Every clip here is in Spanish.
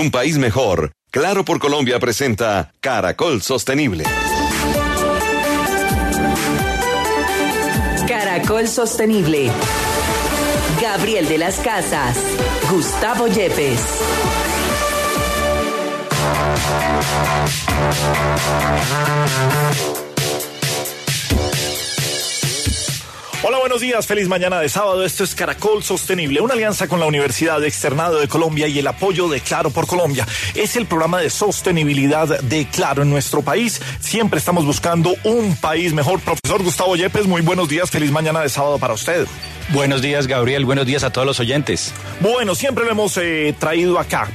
un país mejor. Claro por Colombia presenta Caracol Sostenible. Caracol Sostenible. Gabriel de las Casas. Gustavo Yepes. Hola, buenos días, feliz mañana de sábado. Esto es Caracol Sostenible, una alianza con la Universidad Externado de Colombia y el apoyo de Claro por Colombia. Es el programa de sostenibilidad de Claro en nuestro país. Siempre estamos buscando un país mejor. Profesor Gustavo Yepes, muy buenos días, feliz mañana de sábado para usted. Buenos días, Gabriel. Buenos días a todos los oyentes. Bueno, siempre lo hemos eh, traído acá.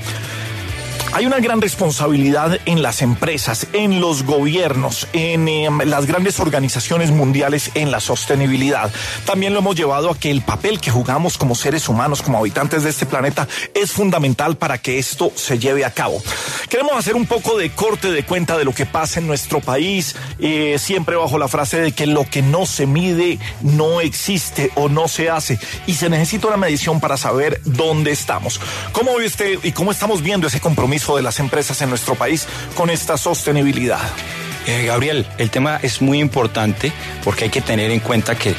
Hay una gran responsabilidad en las empresas, en los gobiernos, en em, las grandes organizaciones mundiales en la sostenibilidad. También lo hemos llevado a que el papel que jugamos como seres humanos, como habitantes de este planeta, es fundamental para que esto se lleve a cabo. Queremos hacer un poco de corte de cuenta de lo que pasa en nuestro país, eh, siempre bajo la frase de que lo que no se mide no existe o no se hace y se necesita una medición para saber dónde estamos. ¿Cómo ve usted y cómo estamos viendo ese compromiso? De las empresas en nuestro país con esta sostenibilidad? Eh, Gabriel, el tema es muy importante porque hay que tener en cuenta que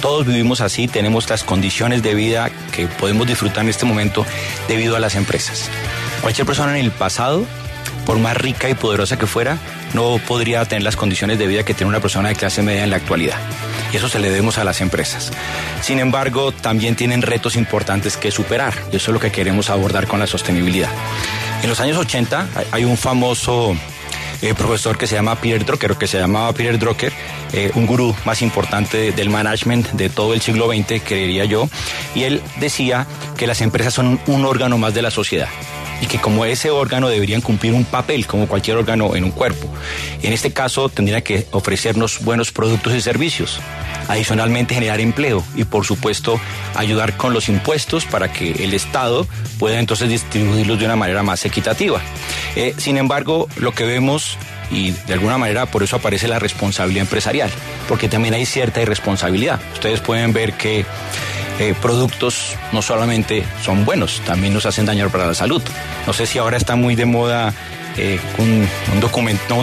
todos vivimos así, tenemos las condiciones de vida que podemos disfrutar en este momento debido a las empresas. Cualquier persona en el pasado, por más rica y poderosa que fuera, no podría tener las condiciones de vida que tiene una persona de clase media en la actualidad. Y eso se le debemos a las empresas. Sin embargo, también tienen retos importantes que superar. Y eso es lo que queremos abordar con la sostenibilidad. En los años 80 hay un famoso eh, profesor que se llama Peter Drucker, que se llamaba Peter Drucker, eh, un gurú más importante del management de todo el siglo XX, creería yo, y él decía que las empresas son un órgano más de la sociedad y que como ese órgano deberían cumplir un papel como cualquier órgano en un cuerpo. En este caso tendría que ofrecernos buenos productos y servicios, adicionalmente generar empleo y por supuesto ayudar con los impuestos para que el Estado pueda entonces distribuirlos de una manera más equitativa. Eh, sin embargo, lo que vemos y de alguna manera por eso aparece la responsabilidad empresarial, porque también hay cierta irresponsabilidad. Ustedes pueden ver que eh, productos no solamente son buenos, también nos hacen daño para la salud. No sé si ahora está muy de moda eh, un, un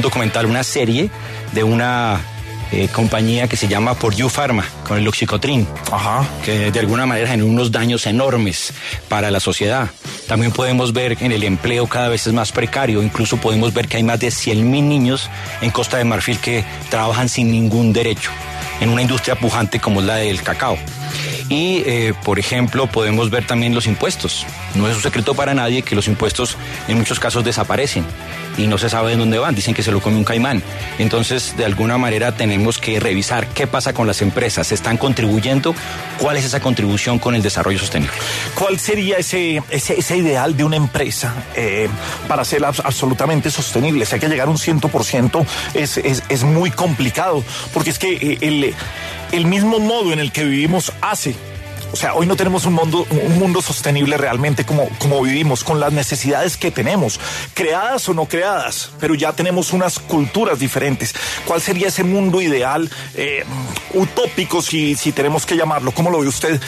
documental, una serie de una eh, compañía que se llama Por You Pharma, con el oxicotrin, Ajá. que de alguna manera genera unos daños enormes para la sociedad. También podemos ver en el empleo cada vez es más precario, incluso podemos ver que hay más de 100.000 niños en Costa de Marfil que trabajan sin ningún derecho en una industria pujante como la del cacao. Y, eh, por ejemplo, podemos ver también los impuestos. No es un secreto para nadie que los impuestos en muchos casos desaparecen y no se sabe de dónde van. Dicen que se lo come un caimán. Entonces, de alguna manera, tenemos que revisar qué pasa con las empresas. ¿Están contribuyendo? ¿Cuál es esa contribución con el desarrollo sostenible? ¿Cuál sería ese, ese, ideal de una empresa eh, para ser absolutamente sostenible? Si hay que llegar a un 100% es, es, es muy complicado, porque es que eh, el el mismo modo en el que vivimos hace o sea, hoy no tenemos un mundo, un mundo sostenible realmente como, como vivimos, con las necesidades que tenemos, creadas o no creadas, pero ya tenemos unas culturas diferentes. ¿Cuál sería ese mundo ideal, eh, utópico, si, si tenemos que llamarlo? ¿Cómo lo ve usted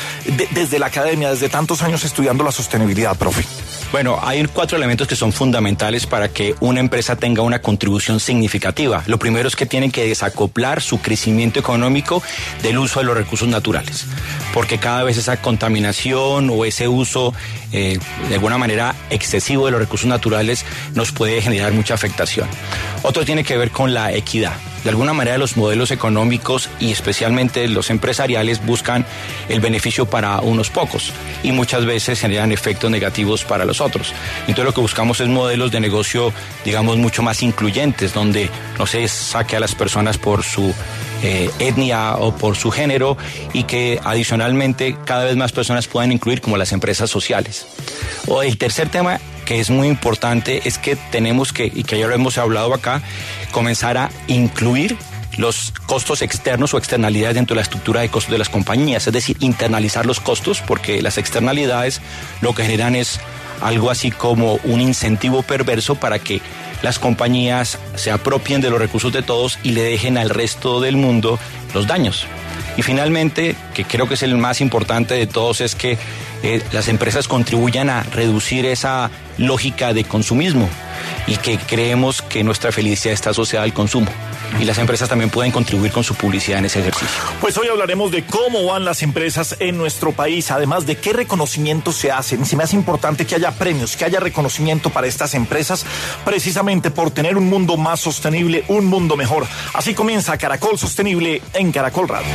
desde la academia, desde tantos años estudiando la sostenibilidad, profe? Bueno, hay cuatro elementos que son fundamentales para que una empresa tenga una contribución significativa. Lo primero es que tienen que desacoplar su crecimiento económico del uso de los recursos naturales, porque cada vez esa contaminación o ese uso eh, de alguna manera excesivo de los recursos naturales nos puede generar mucha afectación. Otro tiene que ver con la equidad de alguna manera los modelos económicos y especialmente los empresariales buscan el beneficio para unos pocos y muchas veces generan efectos negativos para los otros. Entonces lo que buscamos es modelos de negocio, digamos, mucho más incluyentes, donde no se saque a las personas por su eh, etnia o por su género y que adicionalmente cada vez más personas puedan incluir como las empresas sociales. O el tercer tema que es muy importante es que tenemos que, y que ya lo hemos hablado acá, comenzar a incluir los costos externos o externalidades dentro de la estructura de costos de las compañías, es decir, internalizar los costos, porque las externalidades lo que generan es algo así como un incentivo perverso para que las compañías se apropien de los recursos de todos y le dejen al resto del mundo los daños. Y finalmente, que creo que es el más importante de todos, es que eh, las empresas contribuyan a reducir esa lógica de consumismo y que creemos que nuestra felicidad está asociada al consumo y las empresas también pueden contribuir con su publicidad en ese ejercicio. Pues hoy hablaremos de cómo van las empresas en nuestro país, además de qué reconocimientos se hacen. Si me hace importante que haya premios, que haya reconocimiento para estas empresas, precisamente por tener un mundo más sostenible, un mundo mejor. Así comienza Caracol Sostenible en Caracol Radio.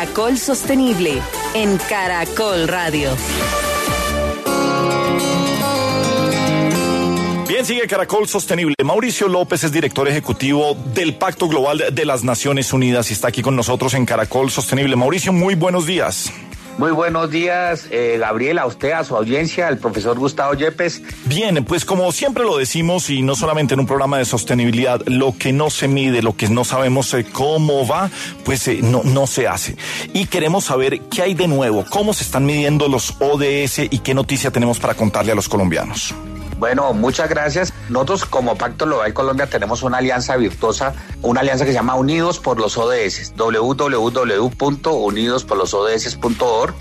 Caracol Sostenible en Caracol Radio. Bien, sigue Caracol Sostenible. Mauricio López es director ejecutivo del Pacto Global de las Naciones Unidas y está aquí con nosotros en Caracol Sostenible. Mauricio, muy buenos días. Muy buenos días, eh, Gabriel, a usted, a su audiencia, al profesor Gustavo Yepes. Bien, pues como siempre lo decimos, y no solamente en un programa de sostenibilidad, lo que no se mide, lo que no sabemos eh, cómo va, pues eh, no, no se hace. Y queremos saber qué hay de nuevo, cómo se están midiendo los ODS y qué noticia tenemos para contarle a los colombianos. Bueno, muchas gracias. Nosotros como Pacto Global Colombia tenemos una alianza virtuosa, una alianza que se llama Unidos por los ODS, www.unidosporlosods.org,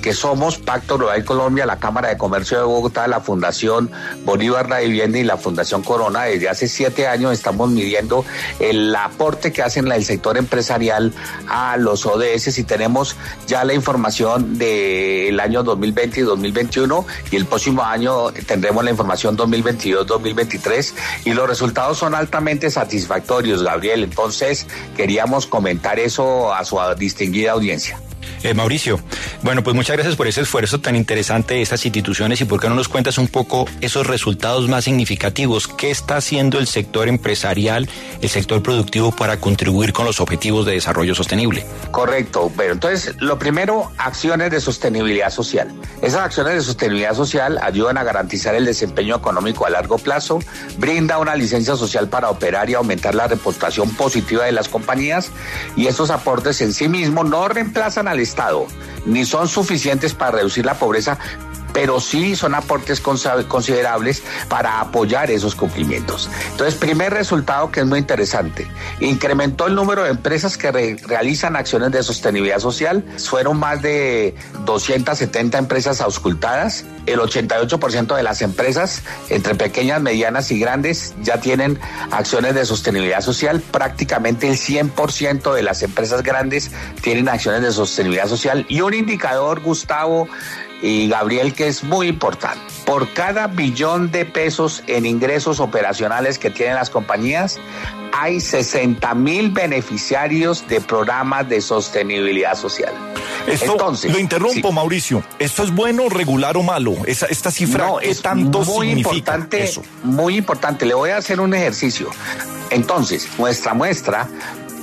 que somos Pacto Global Colombia, la Cámara de Comercio de Bogotá, la Fundación Bolívar La Vivienda y la Fundación Corona. Desde hace siete años estamos midiendo el aporte que hacen el sector empresarial a los ODS y tenemos ya la información del año 2020 y 2021 y el próximo año tendremos la información 2022-2023 y los resultados son altamente satisfactorios, Gabriel. Entonces, queríamos comentar eso a su distinguida audiencia. Eh, Mauricio, bueno, pues muchas gracias por ese esfuerzo tan interesante de estas instituciones y por qué no nos cuentas un poco esos resultados más significativos. ¿Qué está haciendo el sector empresarial, el sector productivo para contribuir con los objetivos de desarrollo sostenible? Correcto. Pero entonces, lo primero, acciones de sostenibilidad social. Esas acciones de sostenibilidad social ayudan a garantizar el desempeño económico a largo plazo, brinda una licencia social para operar y aumentar la reputación positiva de las compañías y estos aportes en sí mismos no reemplazan al Estado Estado, ni son suficientes para reducir la pobreza, pero sí son aportes considerables para apoyar esos cumplimientos. Entonces, primer resultado que es muy interesante, incrementó el número de empresas que realizan acciones de sostenibilidad social, fueron más de 270 empresas auscultadas, el 88% de las empresas, entre pequeñas, medianas y grandes, ya tienen acciones de sostenibilidad social, prácticamente el 100% de las empresas grandes tienen acciones de sostenibilidad social. Y un indicador, Gustavo, y Gabriel, que es muy importante. Por cada billón de pesos en ingresos operacionales que tienen las compañías, hay 60 mil beneficiarios de programas de sostenibilidad social. Entonces, lo interrumpo, Mauricio. ¿Esto es bueno, regular o malo? Esa, esta cifra, no, es tanto muy importante, Muy importante. Le voy a hacer un ejercicio. Entonces, nuestra muestra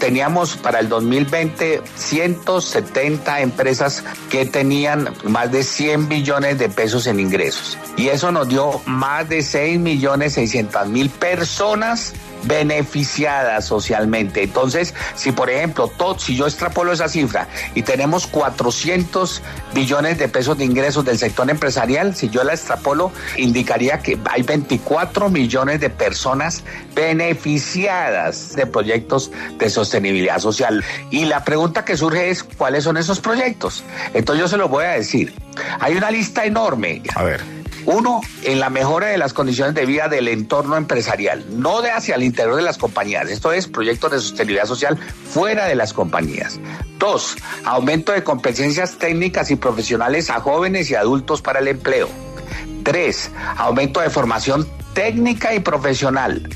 teníamos para el 2020 170 empresas que tenían más de 100 billones de pesos en ingresos. Y eso nos dio más de 6 millones 600 mil personas beneficiadas socialmente. Entonces, si por ejemplo, todo, si yo extrapolo esa cifra y tenemos 400 billones de pesos de ingresos del sector empresarial, si yo la extrapolo, indicaría que hay 24 millones de personas beneficiadas de proyectos de sostenibilidad social. Y la pregunta que surge es, ¿cuáles son esos proyectos? Entonces yo se lo voy a decir. Hay una lista enorme. A ver. Uno, en la mejora de las condiciones de vida del entorno empresarial, no de hacia el interior de las compañías. Esto es proyectos de sostenibilidad social fuera de las compañías. Dos, aumento de competencias técnicas y profesionales a jóvenes y adultos para el empleo. Tres, aumento de formación técnica y profesional.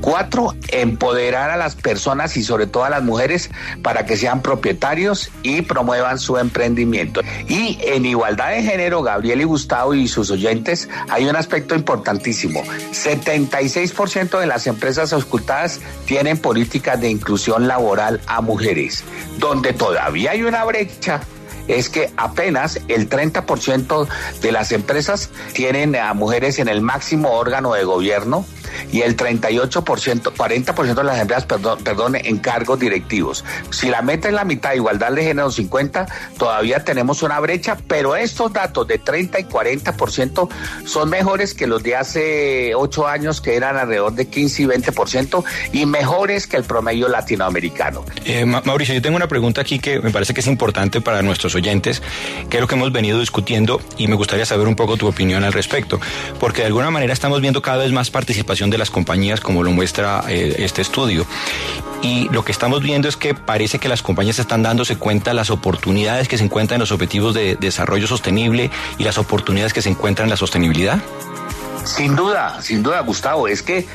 Cuatro, empoderar a las personas y sobre todo a las mujeres para que sean propietarios y promuevan su emprendimiento. Y en igualdad de género, Gabriel y Gustavo y sus oyentes, hay un aspecto importantísimo. 76% de las empresas auscultadas tienen políticas de inclusión laboral a mujeres, donde todavía hay una brecha es que apenas el 30% de las empresas tienen a mujeres en el máximo órgano de gobierno y el 38%, 40% de las perdón, perdón, en cargos directivos. Si la meta es la mitad, igualdad de género 50, todavía tenemos una brecha, pero estos datos de 30 y 40% son mejores que los de hace 8 años, que eran alrededor de 15 y 20%, y mejores que el promedio latinoamericano. Eh, Mauricio, yo tengo una pregunta aquí que me parece que es importante para nuestros oyentes, que es lo que hemos venido discutiendo y me gustaría saber un poco tu opinión al respecto, porque de alguna manera estamos viendo cada vez más participación de las compañías, como lo muestra eh, este estudio. Y lo que estamos viendo es que parece que las compañías están dándose cuenta las oportunidades que se encuentran en los objetivos de desarrollo sostenible y las oportunidades que se encuentran en la sostenibilidad. Sin duda, sin duda, Gustavo, es que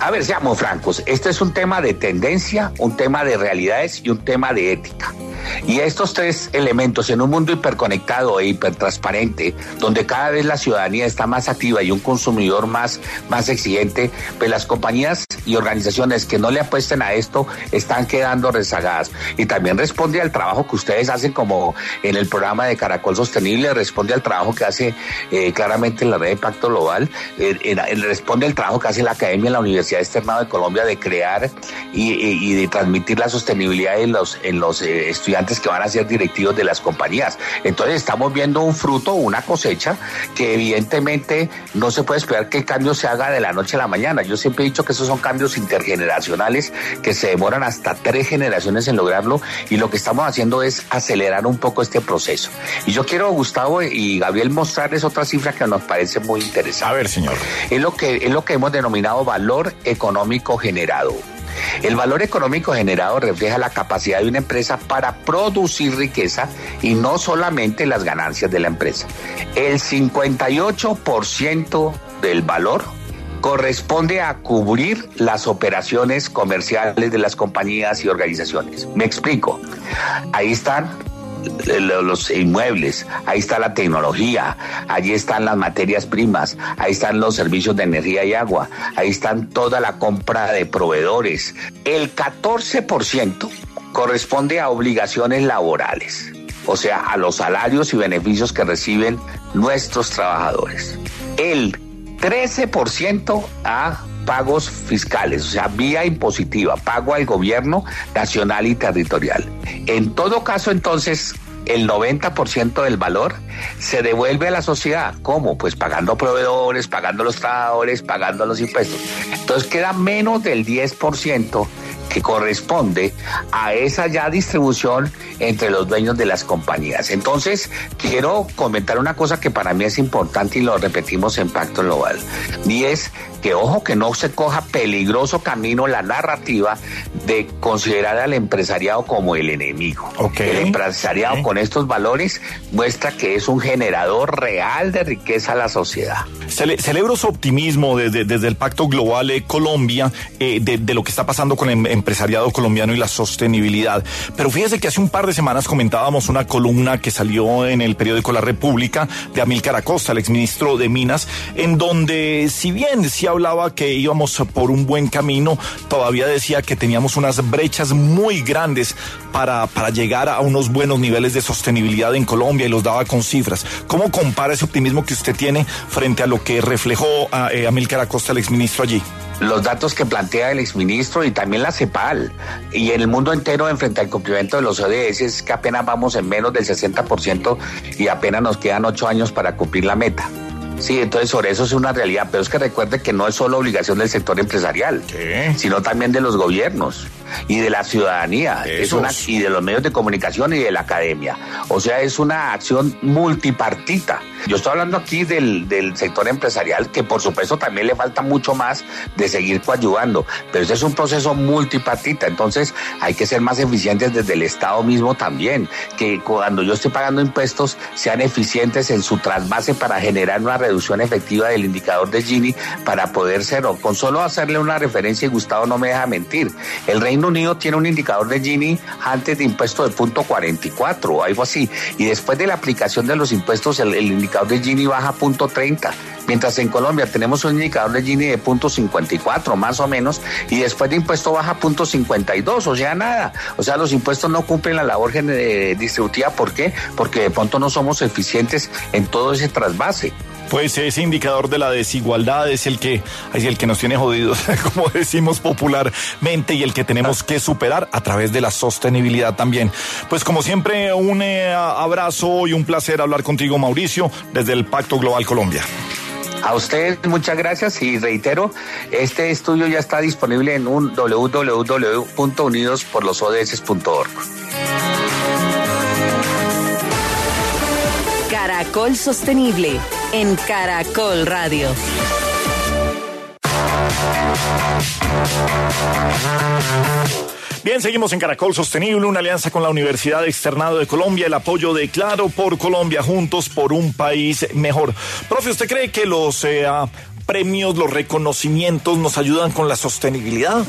a ver, seamos francos, este es un tema de tendencia, un tema de realidades y un tema de ética. Y estos tres elementos en un mundo hiperconectado e hipertransparente, donde cada vez la ciudadanía está más activa y un consumidor más, más exigente, pues las compañías y organizaciones que no le apuesten a esto están quedando rezagadas. Y también responde al trabajo que ustedes hacen como en el programa de Caracol Sostenible, responde al trabajo que hace eh, claramente la red de Pacto Global, eh, responde al trabajo que hace la Academia la Universidad Externado de Colombia de crear y, de transmitir la sostenibilidad en los, en los eh, estudiantes que van a ser directivos de las compañías. Entonces estamos viendo un fruto, una cosecha, que evidentemente no se puede esperar que el cambio se haga de la noche a la mañana. Yo siempre he dicho que esos son cambios intergeneracionales que se demoran hasta tres generaciones en lograrlo y lo que estamos haciendo es acelerar un poco este proceso. Y yo quiero, Gustavo y Gabriel, mostrarles otra cifra que nos parece muy interesante. A ver, señor. Es lo que, es lo que hemos denominado valor económico generado. El valor económico generado refleja la capacidad de una empresa para producir riqueza y no solamente las ganancias de la empresa. El 58% del valor corresponde a cubrir las operaciones comerciales de las compañías y organizaciones. Me explico. Ahí están los inmuebles, ahí está la tecnología, allí están las materias primas, ahí están los servicios de energía y agua, ahí están toda la compra de proveedores. El 14% corresponde a obligaciones laborales, o sea, a los salarios y beneficios que reciben nuestros trabajadores. El 13% a pagos fiscales, o sea, vía impositiva, pago al gobierno nacional y territorial. En todo caso, entonces, el 90% del valor se devuelve a la sociedad. ¿Cómo? Pues pagando proveedores, pagando los trabajadores, pagando los impuestos. Entonces queda menos del 10% que corresponde a esa ya distribución entre los dueños de las compañías. Entonces, quiero comentar una cosa que para mí es importante y lo repetimos en Pacto Global, y es que ojo que no se coja peligroso camino la narrativa de considerar al empresariado como el enemigo. El empresariado con estos valores muestra que es un generador real de riqueza a la sociedad. celebro su optimismo desde, el Pacto Global de Colombia eh, de, lo que está pasando con el empresariado colombiano y la sostenibilidad. Pero fíjese que hace un par de semanas comentábamos una columna que salió en el periódico La República de Amílcar Acosta, el exministro de Minas, en donde si bien se hablaba que íbamos por un buen camino, todavía decía que teníamos unas brechas muy grandes para, para llegar a unos buenos niveles de sostenibilidad en Colombia y los daba con cifras. ¿Cómo compara ese optimismo que usted tiene frente a lo que reflejó a, eh, Amílcar Acosta, el exministro allí? Los datos que plantea el exministro y también la CEPAL y en el mundo entero en frente al cumplimiento de los ODS es que apenas vamos en menos del 60% y apenas nos quedan ocho años para cumplir la meta. Sí, entonces sobre eso es una realidad, pero es que recuerde que no es solo obligación del sector empresarial, sino también de los gobiernos y de la ciudadanía es una, y de los medios de comunicación y de la academia. O sea, es una acción multipartita. Yo estoy hablando aquí del, del sector empresarial, que por supuesto también le falta mucho más de seguir coayudando, pero ese es un proceso multipartita, entonces hay que ser más eficientes desde el Estado mismo también, que cuando yo estoy pagando impuestos sean eficientes en su trasvase para generar una reducción efectiva del indicador de Gini para poder ser, o con solo hacerle una referencia y Gustavo no me deja mentir, el Reino Unido tiene un indicador de Gini antes de impuesto de punto 44 o algo así. Y después de la aplicación de los impuestos, el, indicador de Gini baja punto 30. Mientras en Colombia tenemos un indicador de Gini de punto 54 más o menos y después de impuesto baja punto 52, o sea, nada. O sea, los impuestos no cumplen la labor distributiva. ¿Por qué? Porque de pronto no somos eficientes en todo ese trasvase. Pues ese indicador de la desigualdad es el que, es el que nos tiene jodidos, como decimos popularmente, y el que tenemos que superar a través de la sostenibilidad también. Pues como siempre, un eh, abrazo y un placer hablar contigo, Mauricio, desde el Pacto Global Colombia. A ustedes muchas gracias y reitero, este estudio ya está disponible en un www.unidosporlosods.org. Caracol Sostenible en Caracol Radio. Bien, seguimos en Caracol Sostenible, una alianza con la Universidad Externado de Colombia, el apoyo de Claro por Colombia, juntos por un país mejor. Profe, ¿usted cree que los eh, premios, los reconocimientos nos ayudan con la sostenibilidad?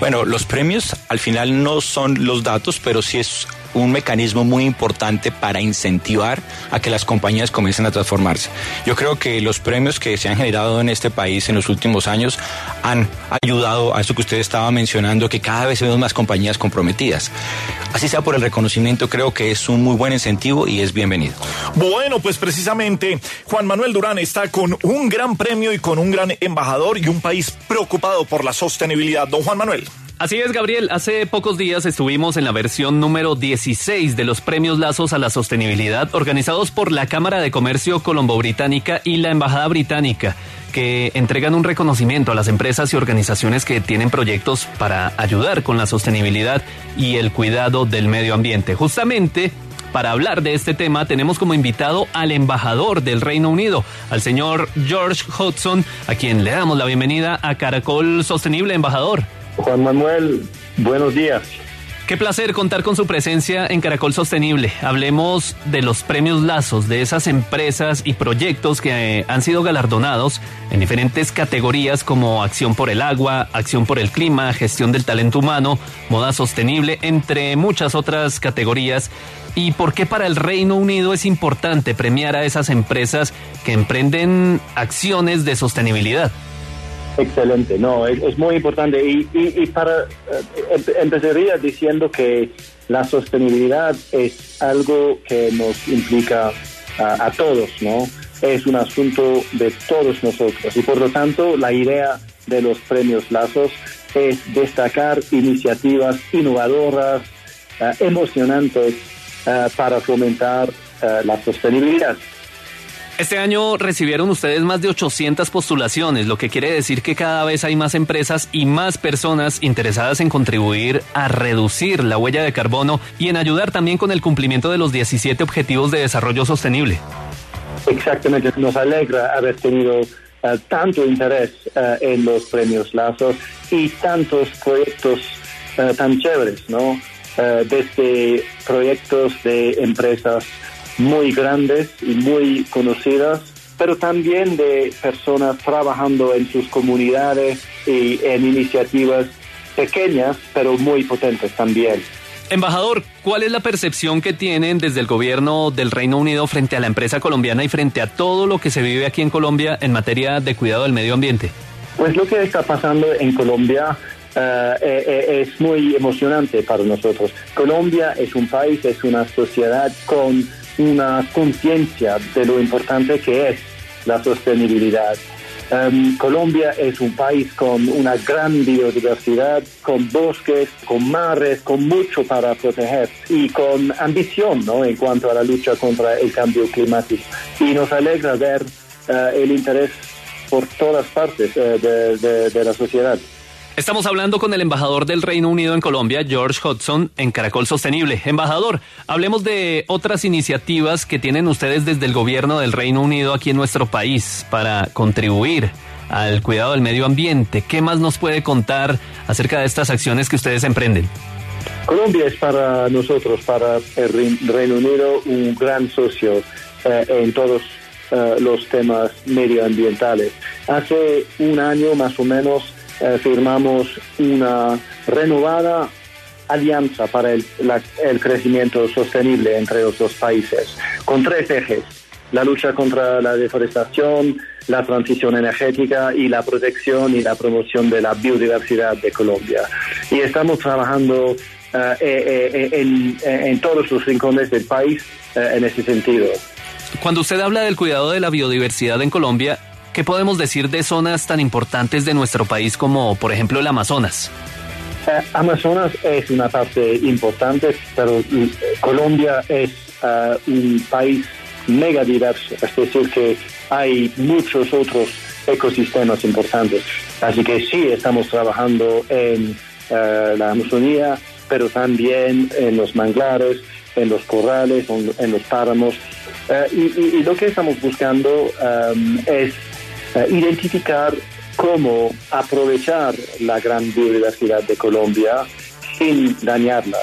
Bueno, los premios al final no son los datos, pero sí es un mecanismo muy importante para incentivar a que las compañías comiencen a transformarse. Yo creo que los premios que se han generado en este país en los últimos años han ayudado a eso que usted estaba mencionando, que cada vez vemos más compañías comprometidas. Así sea por el reconocimiento, creo que es un muy buen incentivo y es bienvenido. Bueno, pues precisamente Juan Manuel Durán está con un gran premio y con un gran embajador y un país preocupado por la sostenibilidad. Don Juan Manuel. Así es, Gabriel. Hace pocos días estuvimos en la versión número 16 de los premios Lazos a la Sostenibilidad organizados por la Cámara de Comercio Colombo-Británica y la Embajada Británica que entregan un reconocimiento a las empresas y organizaciones que tienen proyectos para ayudar con la sostenibilidad y el cuidado del medio ambiente. Justamente para hablar de este tema tenemos como invitado al embajador del Reino Unido, al señor George Hudson, a quien le damos la bienvenida a Caracol Sostenible, embajador. Juan Manuel, buenos días. Qué placer contar con su presencia en Caracol Sostenible. Hablemos de los premios Lazos, de esas empresas y proyectos que eh, han sido galardonados en diferentes categorías como acción por el agua, acción por el clima, gestión del talento humano, moda sostenible, entre muchas otras categorías. ¿Y por qué para el Reino Unido es importante premiar a esas empresas que emprenden acciones de sostenibilidad? Excelente, no, es, muy importante. Y, y, para eh, empezaría diciendo que la sostenibilidad es algo que nos implica a, todos, ¿no? Es un asunto de todos nosotros y por lo tanto la idea de los premios Lazos es destacar iniciativas innovadoras, eh, emocionantes eh, para fomentar la sostenibilidad. Este año recibieron ustedes más de 800 postulaciones, lo que quiere decir que cada vez hay más empresas y más personas interesadas en contribuir a reducir la huella de carbono y en ayudar también con el cumplimiento de los 17 Objetivos de Desarrollo Sostenible. Exactamente, nos alegra haber tenido eh, tanto interés eh, en los premios Lazos y tantos proyectos eh, tan chéveres, ¿no? desde proyectos de empresas muy grandes y muy conocidas, pero también de personas trabajando en sus comunidades y en iniciativas pequeñas, pero muy potentes también. Embajador, ¿cuál es la percepción que tienen desde el gobierno del Reino Unido frente a la empresa colombiana y frente a todo lo que se vive aquí en Colombia en materia de cuidado del medio ambiente? Pues lo que está pasando en Colombia eh, es muy emocionante para nosotros. Colombia es un país, es una sociedad con una conciencia de lo importante que es la sostenibilidad. Em, Colombia es un país con una gran biodiversidad, con bosques, con mares, con mucho para proteger y con ambición ¿no? en cuanto a la lucha contra el cambio climático. Y nos alegra ver eh, el interés por todas partes eh, de la sociedad. Estamos hablando con el embajador del Reino Unido en Colombia, George Hudson, en Caracol Sostenible. Embajador, hablemos de otras iniciativas que tienen ustedes desde el gobierno del Reino Unido aquí en nuestro país para contribuir al cuidado del medio ambiente. ¿Qué más nos puede contar acerca de estas acciones que ustedes emprenden? Colombia es para nosotros, para el Reino Unido, un gran socio eh, en todos eh, los temas medioambientales. Hace un año más o menos eh, firmamos una renovada alianza para el, el, crecimiento sostenible entre los dos países, con tres ejes, la lucha contra la deforestación, la transición energética y la protección y la promoción de la biodiversidad de Colombia. Y estamos trabajando eh, eh, en, en, todos los rincones del país en ese sentido. Cuando usted habla del cuidado de la biodiversidad en Colombia, ¿qué podemos decir de zonas tan importantes de nuestro país como, por ejemplo, el Amazonas? Eh, Amazonas es una parte importante, pero eh, Colombia es eh, un país mega diverso, es decir, que hay muchos otros ecosistemas importantes. Así que sí, estamos trabajando en la Amazonía, pero también en los manglares, en los corrales, en, los páramos. y, lo que estamos buscando es identificar cómo aprovechar la gran biodiversidad de Colombia sin dañarla,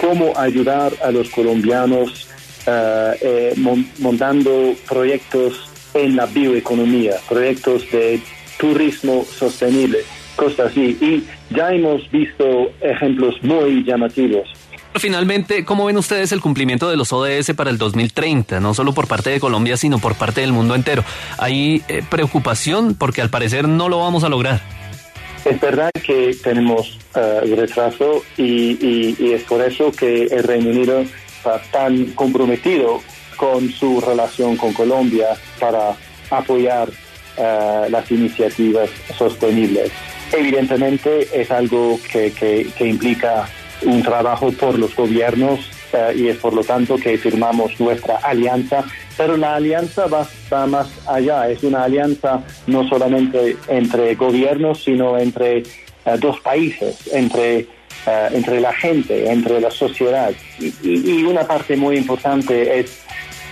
cómo ayudar a los colombianos eh, eh, montando proyectos en la bioeconomía, proyectos de turismo sostenible, cosas así. Y ya hemos visto ejemplos muy llamativos. Finalmente, ¿cómo ven ustedes el cumplimiento de los ODS para el 2030? No solo por parte de Colombia, sino por parte del mundo entero. ¿Hay eh, preocupación? Porque al parecer no lo vamos a lograr. Es verdad que tenemos uh, retraso y, es por eso que el Reino Unido está tan comprometido con su relación con Colombia para apoyar eh, las iniciativas sostenibles. Evidentemente es algo que implica un trabajo por los gobiernos eh, y es por lo tanto que firmamos nuestra alianza. Pero la alianza va, más allá, es una alianza no solamente entre gobiernos, sino entre eh, dos países, entre, eh, entre la gente, entre la sociedad. Y, una parte muy importante es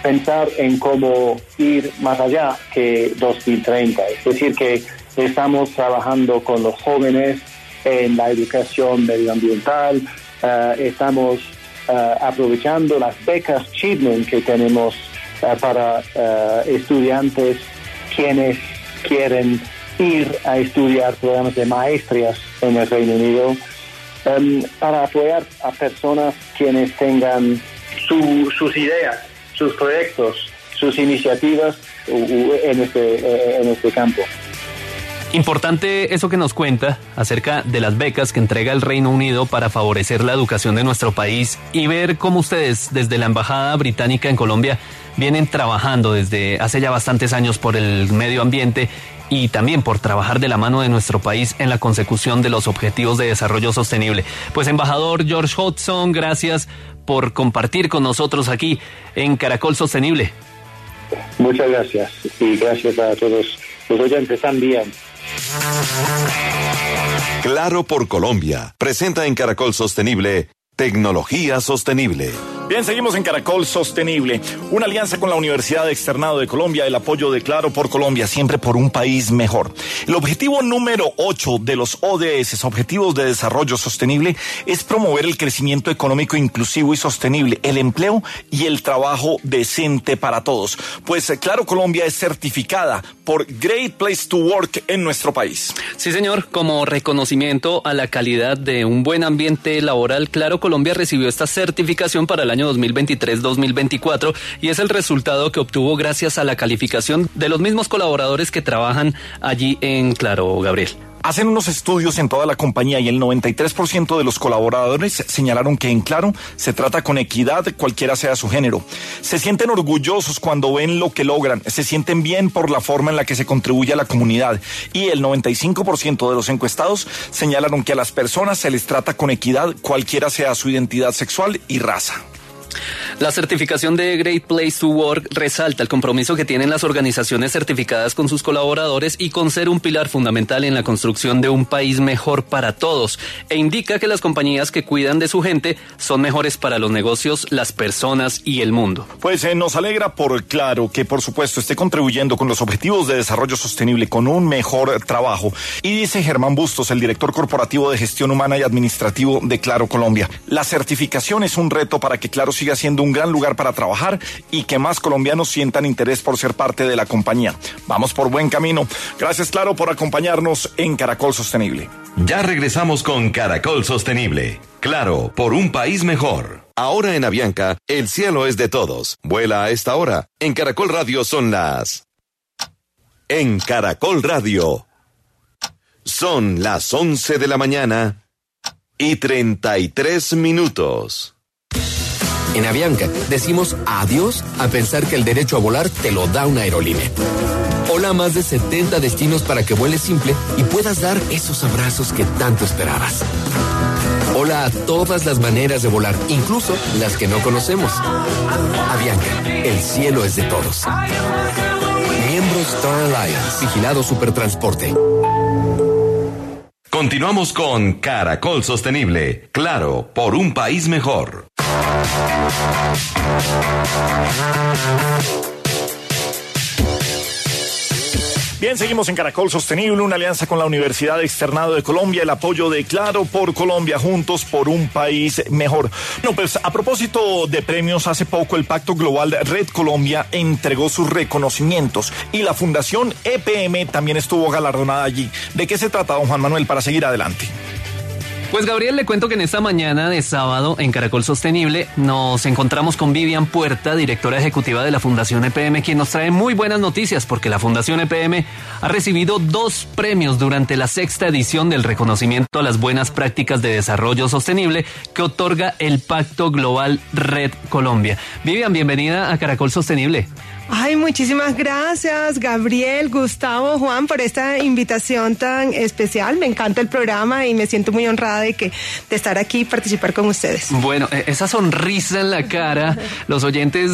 pensar en cómo ir más allá que 2030. Es decir, que estamos trabajando con los jóvenes en la educación medioambiental, eh, estamos eh, aprovechando las becas Children que tenemos eh, para estudiantes quienes quieren ir a estudiar programas de maestrías en el Reino Unido em, para apoyar a personas quienes tengan sus ideas, sus proyectos, sus iniciativas en este, en este campo. Importante eso que nos cuenta acerca de las becas que entrega el Reino Unido para favorecer la educación de nuestro país y ver cómo ustedes desde la Embajada Británica en Colombia vienen trabajando desde hace ya bastantes años por el medio ambiente y también por trabajar de la mano de nuestro país en la consecución de los objetivos de desarrollo sostenible. Pues embajador George Hodgson, gracias por compartir con nosotros aquí en Caracol Sostenible. Muchas gracias y gracias a todos los oyentes también. Claro por Colombia. Presenta en Caracol Sostenible Tecnología Sostenible. Bien, seguimos en Caracol Sostenible, una alianza con la Universidad Externado de Colombia, el apoyo de Claro por Colombia, siempre por un país mejor. El objetivo número 8 de los ODS, Objetivos de Desarrollo Sostenible, es promover el crecimiento económico inclusivo y sostenible, el empleo y el trabajo decente para todos. Pues eh, Claro Colombia es certificada por Great Place to Work en nuestro país. Sí, señor, como reconocimiento a la calidad de un buen ambiente laboral, Claro Colombia recibió esta certificación para el año 2023-2024 y es el resultado que obtuvo gracias a la calificación de los mismos colaboradores que trabajan allí en Claro, Gabriel. Hacen unos estudios en toda la compañía y el 93% de los colaboradores señalaron que en Claro se trata con equidad cualquiera sea su género. Se sienten orgullosos cuando ven lo que logran, se sienten bien por la forma en la que se contribuye a la comunidad y el 95% de los encuestados señalaron que a las personas se les trata con equidad cualquiera sea su identidad sexual y raza. La certificación de Great Place to Work resalta el compromiso que tienen las organizaciones certificadas con sus colaboradores y con ser un pilar fundamental en la construcción de un país mejor para todos e indica que las compañías que cuidan de su gente son mejores para los negocios, las personas y el mundo. Pues eh, nos alegra por claro que por supuesto esté contribuyendo con los objetivos de desarrollo sostenible con un mejor trabajo. Y dice Germán Bustos, el director corporativo de gestión humana y administrativo de Claro Colombia, la certificación es un reto para que Claro siga siendo un gran lugar para trabajar y que más colombianos sientan interés por ser parte de la compañía. Vamos por buen camino. Gracias, Claro, por acompañarnos en Caracol Sostenible. Ya regresamos con Caracol Sostenible. Claro, por un país mejor. Ahora en Avianca, el cielo es de todos. Vuela a esta hora. En Caracol Radio son las... En Caracol Radio. Son las 11 de la mañana y 33 minutos. En Avianca decimos adiós a pensar que el derecho a volar te lo da una aerolínea. Hola a más de 70 destinos para que vueles simple y puedas dar esos abrazos que tanto esperabas. Hola a todas las maneras de volar, incluso las que no conocemos. Avianca, el cielo es de todos. Miembro Star Alliance, vigilado Supertransporte. Continuamos con Caracol Sostenible. Claro, por un país mejor. Bien, seguimos en Caracol Sostenible, una alianza con la Universidad Externado de Colombia, el apoyo de Claro por Colombia, juntos por un país mejor. No, pues a propósito de premios, hace poco el Pacto Global Red Colombia entregó sus reconocimientos y la Fundación EPM también estuvo galardonada allí. ¿De qué se trata, don Juan Manuel, para seguir adelante? Pues Gabriel, le cuento que en esta mañana de sábado en Caracol Sostenible nos encontramos con Vivian Puerta, directora ejecutiva de la Fundación EPM, quien nos trae muy buenas noticias porque la Fundación EPM ha recibido dos premios durante la sexta edición del reconocimiento a las buenas prácticas de desarrollo sostenible que otorga el Pacto Global Red Colombia. Vivian, bienvenida a Caracol Sostenible. Ay, muchísimas gracias, Gabriel, Gustavo, Juan, por esta invitación tan especial. Me encanta el programa y me siento muy honrada de que de estar aquí y participar con ustedes. Bueno, e, esa sonrisa en la cara, los oyentes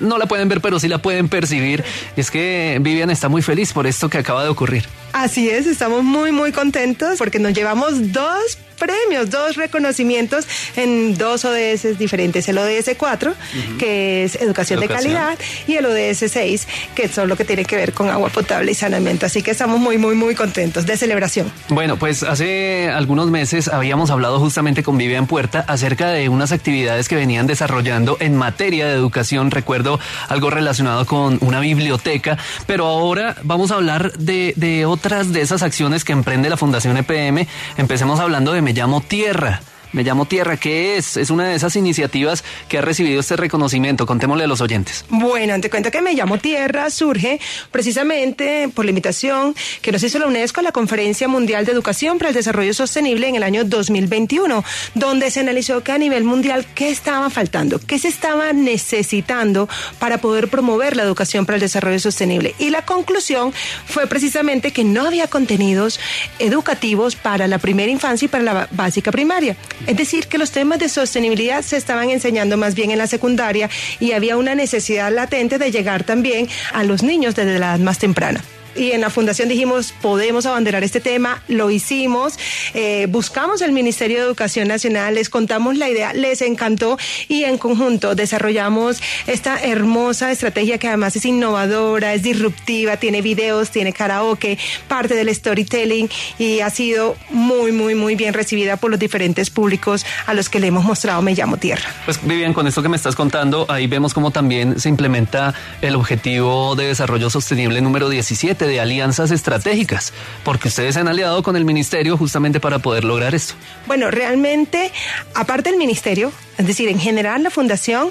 no la pueden ver, pero sí la pueden percibir. Es que Vivian está muy feliz por esto que acaba de ocurrir. Así es, estamos muy, muy contentos porque nos llevamos dos premios, dos reconocimientos en dos ODS diferentes. El ODS 4, que es educación, de calidad, y el ODS 6, que son lo que tiene que ver con agua potable y saneamiento. Así que estamos muy, muy, muy contentos de celebración. Bueno, pues hace algunos meses habíamos hablado justamente con Vivian Puerta acerca de unas actividades que venían desarrollando en materia de educación. Recuerdo algo relacionado con una biblioteca, pero ahora vamos a hablar de, de otras de esas acciones que emprende la Fundación EPM. Empecemos hablando de me llamo tierra. Me llamo Tierra, ¿qué es? Es una de esas iniciativas que ha recibido este reconocimiento. Contémosle a los oyentes. Bueno, te cuento que Me llamo Tierra surge precisamente por la invitación que nos hizo la UNESCO a la Conferencia Mundial de Educación para el Desarrollo Sostenible en el año 2021, donde se analizó que a nivel mundial qué estaba faltando, qué se estaba necesitando para poder promover la educación para el desarrollo sostenible. Y la conclusión fue precisamente que no había contenidos educativos para la primera infancia y para la básica primaria. Es decir, que los temas de sostenibilidad se estaban enseñando más bien en la secundaria y había una necesidad latente de llegar también a los niños desde la edad más temprana y en la fundación dijimos, podemos abanderar este tema, lo hicimos, eh, buscamos el Ministerio de Educación Nacional, les contamos la idea, les encantó y en conjunto desarrollamos esta hermosa estrategia que además es innovadora, es disruptiva, tiene videos, tiene karaoke, parte del storytelling y ha sido muy, muy, muy bien recibida por los diferentes públicos a los que le hemos mostrado Me llamo Tierra. Pues Vivian, con esto que me estás contando, ahí vemos cómo también se implementa el objetivo de desarrollo sostenible número 17 de alianzas estratégicas, porque ustedes se han aliado con el ministerio justamente para poder lograr esto. Bueno, realmente, aparte del ministerio, es decir, en general la fundación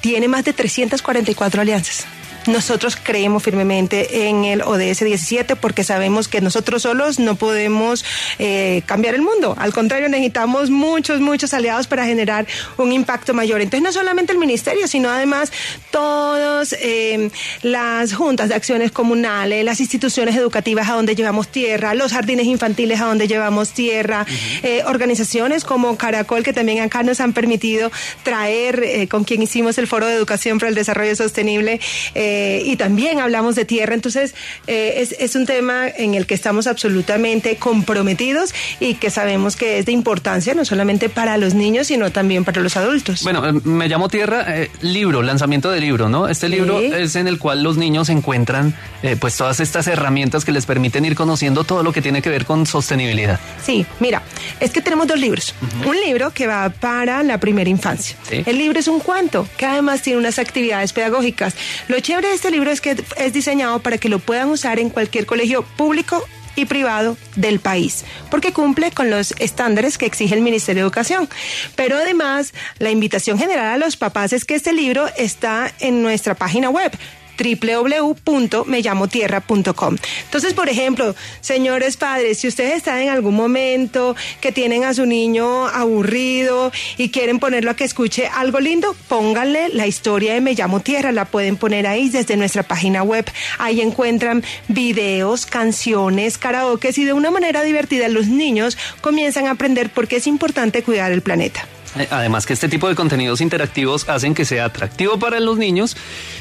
tiene más de 344 alianzas. Nosotros creemos firmemente en el ODS 17 porque sabemos que nosotros solos no podemos eh, cambiar el mundo. Al contrario, necesitamos muchos, muchos aliados para generar un impacto mayor. Entonces, no solamente el ministerio, sino además todas eh, las juntas de acciones comunales, las instituciones educativas a donde llevamos tierra, los jardines infantiles a donde llevamos tierra, eh, organizaciones como Caracol que también acá nos han permitido traer, con quien hicimos el Foro de Educación para el Desarrollo Sostenible, eh, y también hablamos de tierra. Entonces, eh, es, es, un tema en el que estamos absolutamente comprometidos y que sabemos que es de importancia no solamente para los niños, sino también para los adultos. Bueno, eh, me llamo Tierra, libro, lanzamiento de libro, ¿no? Este libro es en el cual los niños encuentran pues todas estas herramientas que les permiten ir conociendo todo lo que tiene que ver con sostenibilidad. Sí, mira, es que tenemos dos libros. Un libro que va para la primera infancia. El libro es un cuento que además tiene unas actividades pedagógicas. Lo de este libro es que es diseñado para que lo puedan usar en cualquier colegio público y privado del país, porque cumple con los estándares que exige el Ministerio de Educación. Pero además, la invitación general a los papás es que este libro está en nuestra página web www.meyamotierra.com. Entonces, por ejemplo, señores padres, si ustedes están en algún momento que tienen a su niño aburrido y quieren ponerlo a que escuche algo lindo, pónganle la historia de Me llamo Tierra, la pueden poner ahí desde nuestra página web. Ahí encuentran videos, canciones, karaoke y de una manera divertida los niños comienzan a aprender por qué es importante cuidar el planeta. Eh, además que este tipo de contenidos interactivos hacen que sea atractivo para los niños.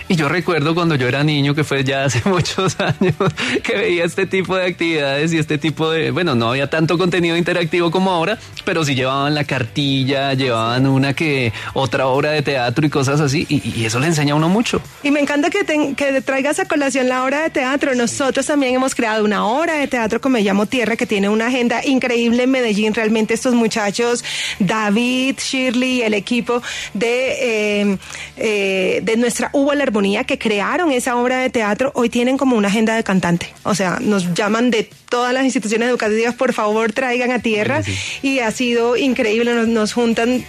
Y yo recuerdo cuando yo era niño, que fue ya hace muchos años, que veía este tipo de actividades y este tipo de, bueno, no había tanto contenido interactivo como ahora, pero sí llevaban la cartilla, llevaban una que, otra obra de teatro y cosas así, y, eso le enseña a uno mucho. Y me encanta que, que traigas a colación la obra de teatro. Nosotros también hemos creado una obra de teatro como Me llamo Tierra, que tiene una agenda increíble en Medellín. Realmente estos muchachos, David, Shirley y el equipo de, eh, eh, de nuestra Hubo la Armonía que crearon esa obra de teatro, hoy tienen como una agenda de cantante. O sea, nos llaman de todas las instituciones educativas, por favor, traigan a tierra. Y ha sido increíble, nos, juntan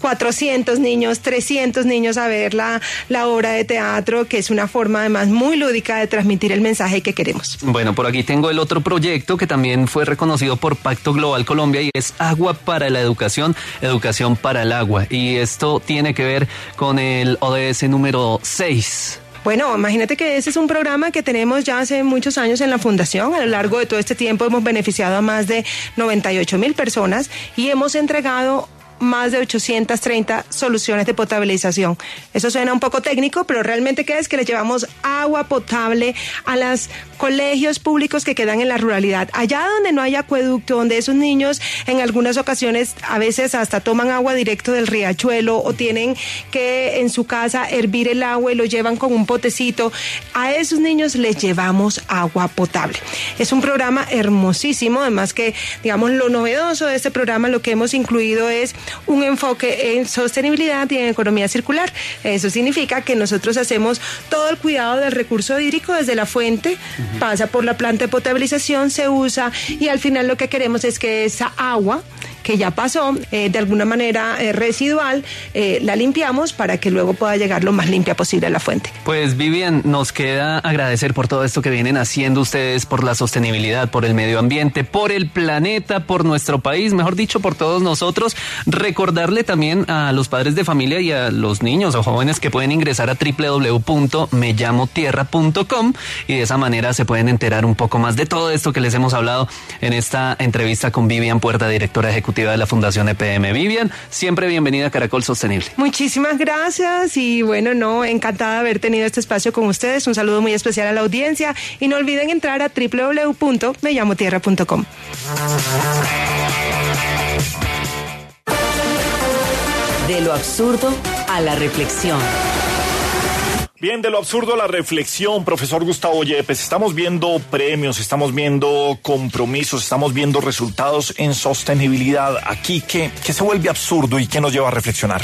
400 eh, niños, 300 niños a ver la, la obra de teatro, que es una forma además muy lúdica de transmitir el mensaje que queremos. Bueno, por aquí tengo el otro proyecto que también fue reconocido por Pacto Global Colombia y es Agua para la Educación, Educación para el Agua. Y esto tiene que ver con el ODS número 6. Bueno, imagínate que ese es un programa que tenemos ya hace muchos años en la Fundación. A lo largo de todo este tiempo hemos beneficiado a más de 98 mil personas y hemos entregado más de 830 soluciones de potabilización. Eso suena un poco técnico, pero realmente ¿qué es? Que le llevamos agua potable a los colegios públicos que quedan en la ruralidad. Allá donde no hay acueducto, donde esos niños en algunas ocasiones a veces hasta toman agua directo del riachuelo o tienen que en su casa hervir el agua y lo llevan con un potecito, a esos niños les llevamos agua potable. Es un programa hermosísimo, además que, digamos, lo novedoso de este programa, lo que hemos incluido es un enfoque en sostenibilidad y en economía circular. Eso significa que nosotros hacemos todo el cuidado del recurso hídrico desde la fuente, pasa por la planta de potabilización, se usa y al final lo que queremos es que esa agua que ya pasó, eh, de alguna manera eh, residual, eh, la limpiamos para que luego pueda llegar lo más limpia posible a la fuente. Pues Vivian, nos queda agradecer por todo esto que vienen haciendo ustedes, por la sostenibilidad, por el medio ambiente, por el planeta, por nuestro país, mejor dicho, por todos nosotros. Recordarle también a los padres de familia y a los niños o jóvenes que pueden ingresar a www.meyamotierra.com y de esa manera se pueden enterar un poco más de todo esto que les hemos hablado en esta entrevista con Vivian Puerta, directora ejecutiva de la Fundación EPM. Vivian, siempre bienvenida a Caracol Sostenible. Muchísimas gracias y bueno, no, encantada de haber tenido este espacio con ustedes. Un saludo muy especial a la audiencia y no olviden entrar a www.meyamotierra.com. De lo absurdo a la reflexión. Bien, de lo absurdo a la reflexión, profesor Gustavo Yepes. Estamos viendo premios, estamos viendo compromisos, estamos viendo resultados en sostenibilidad. Aquí, ¿qué, se vuelve absurdo y qué nos lleva a reflexionar?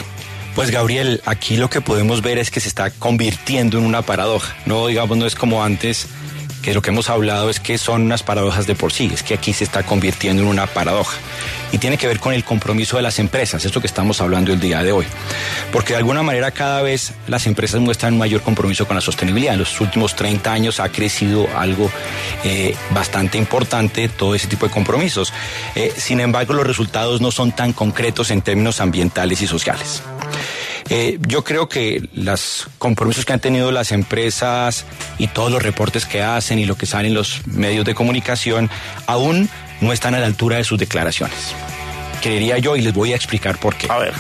Pues Gabriel, aquí lo que podemos ver es que se está convirtiendo en una paradoja. No, digamos, no es como antes que lo que hemos hablado es que son unas paradojas de por sí, es que aquí se está convirtiendo en una paradoja. Y tiene que ver con el compromiso de las empresas, esto que estamos hablando el día de hoy. Porque de alguna manera cada vez las empresas muestran mayor compromiso con la sostenibilidad. En los últimos 30 años ha crecido algo eh, bastante importante todo ese tipo de compromisos. Eh, sin embargo, los resultados no son tan concretos en términos ambientales y sociales. Eh, yo creo que los compromisos que han tenido las empresas y todos los reportes que hacen y lo que salen en los medios de comunicación aún no están a la altura de sus declaraciones. Creería yo y les voy a explicar por qué. A ver.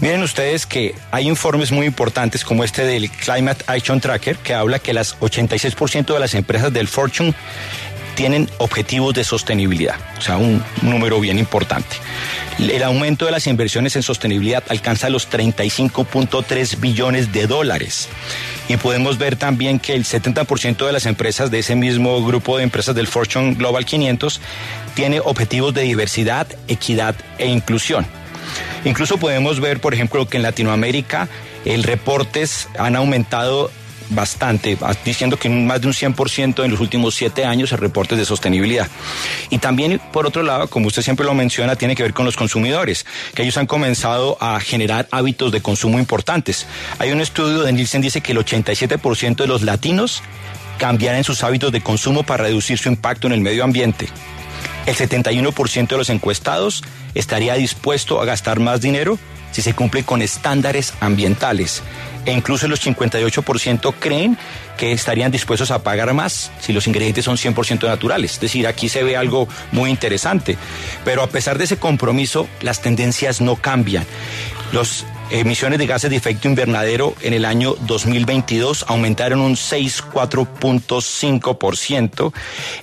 Miren ustedes que hay informes muy importantes como este del Climate Action Tracker que habla que las 86% de las empresas del Fortune tienen objetivos de sostenibilidad, o sea, un número bien importante. El aumento de las inversiones en sostenibilidad alcanza los 35.3 billones de dólares. Y podemos ver también que el 70% de las empresas de ese mismo grupo de empresas del Fortune Global 500 tiene objetivos de diversidad, equidad e inclusión. Incluso podemos ver, por ejemplo, que en Latinoamérica el reportes han aumentado bastante, diciendo que más de un 100% en los últimos siete años el reporte de sostenibilidad. Y también, por otro lado, como usted siempre lo menciona, tiene que ver con los consumidores, que ellos han comenzado a generar hábitos de consumo importantes. Hay un estudio de Nielsen dice que el 87% de los latinos cambiarán sus hábitos de consumo para reducir su impacto en el medio ambiente. El 71% de los encuestados estaría dispuesto a gastar más dinero si se cumple con estándares ambientales. E incluso los 58% creen que estarían dispuestos a pagar más si los ingredientes son 100% naturales. Es decir, aquí se ve algo muy interesante. Pero a pesar de ese compromiso, las tendencias no cambian. Los emisiones de gases de efecto invernadero en el año 2022 aumentaron un 6,4.5%.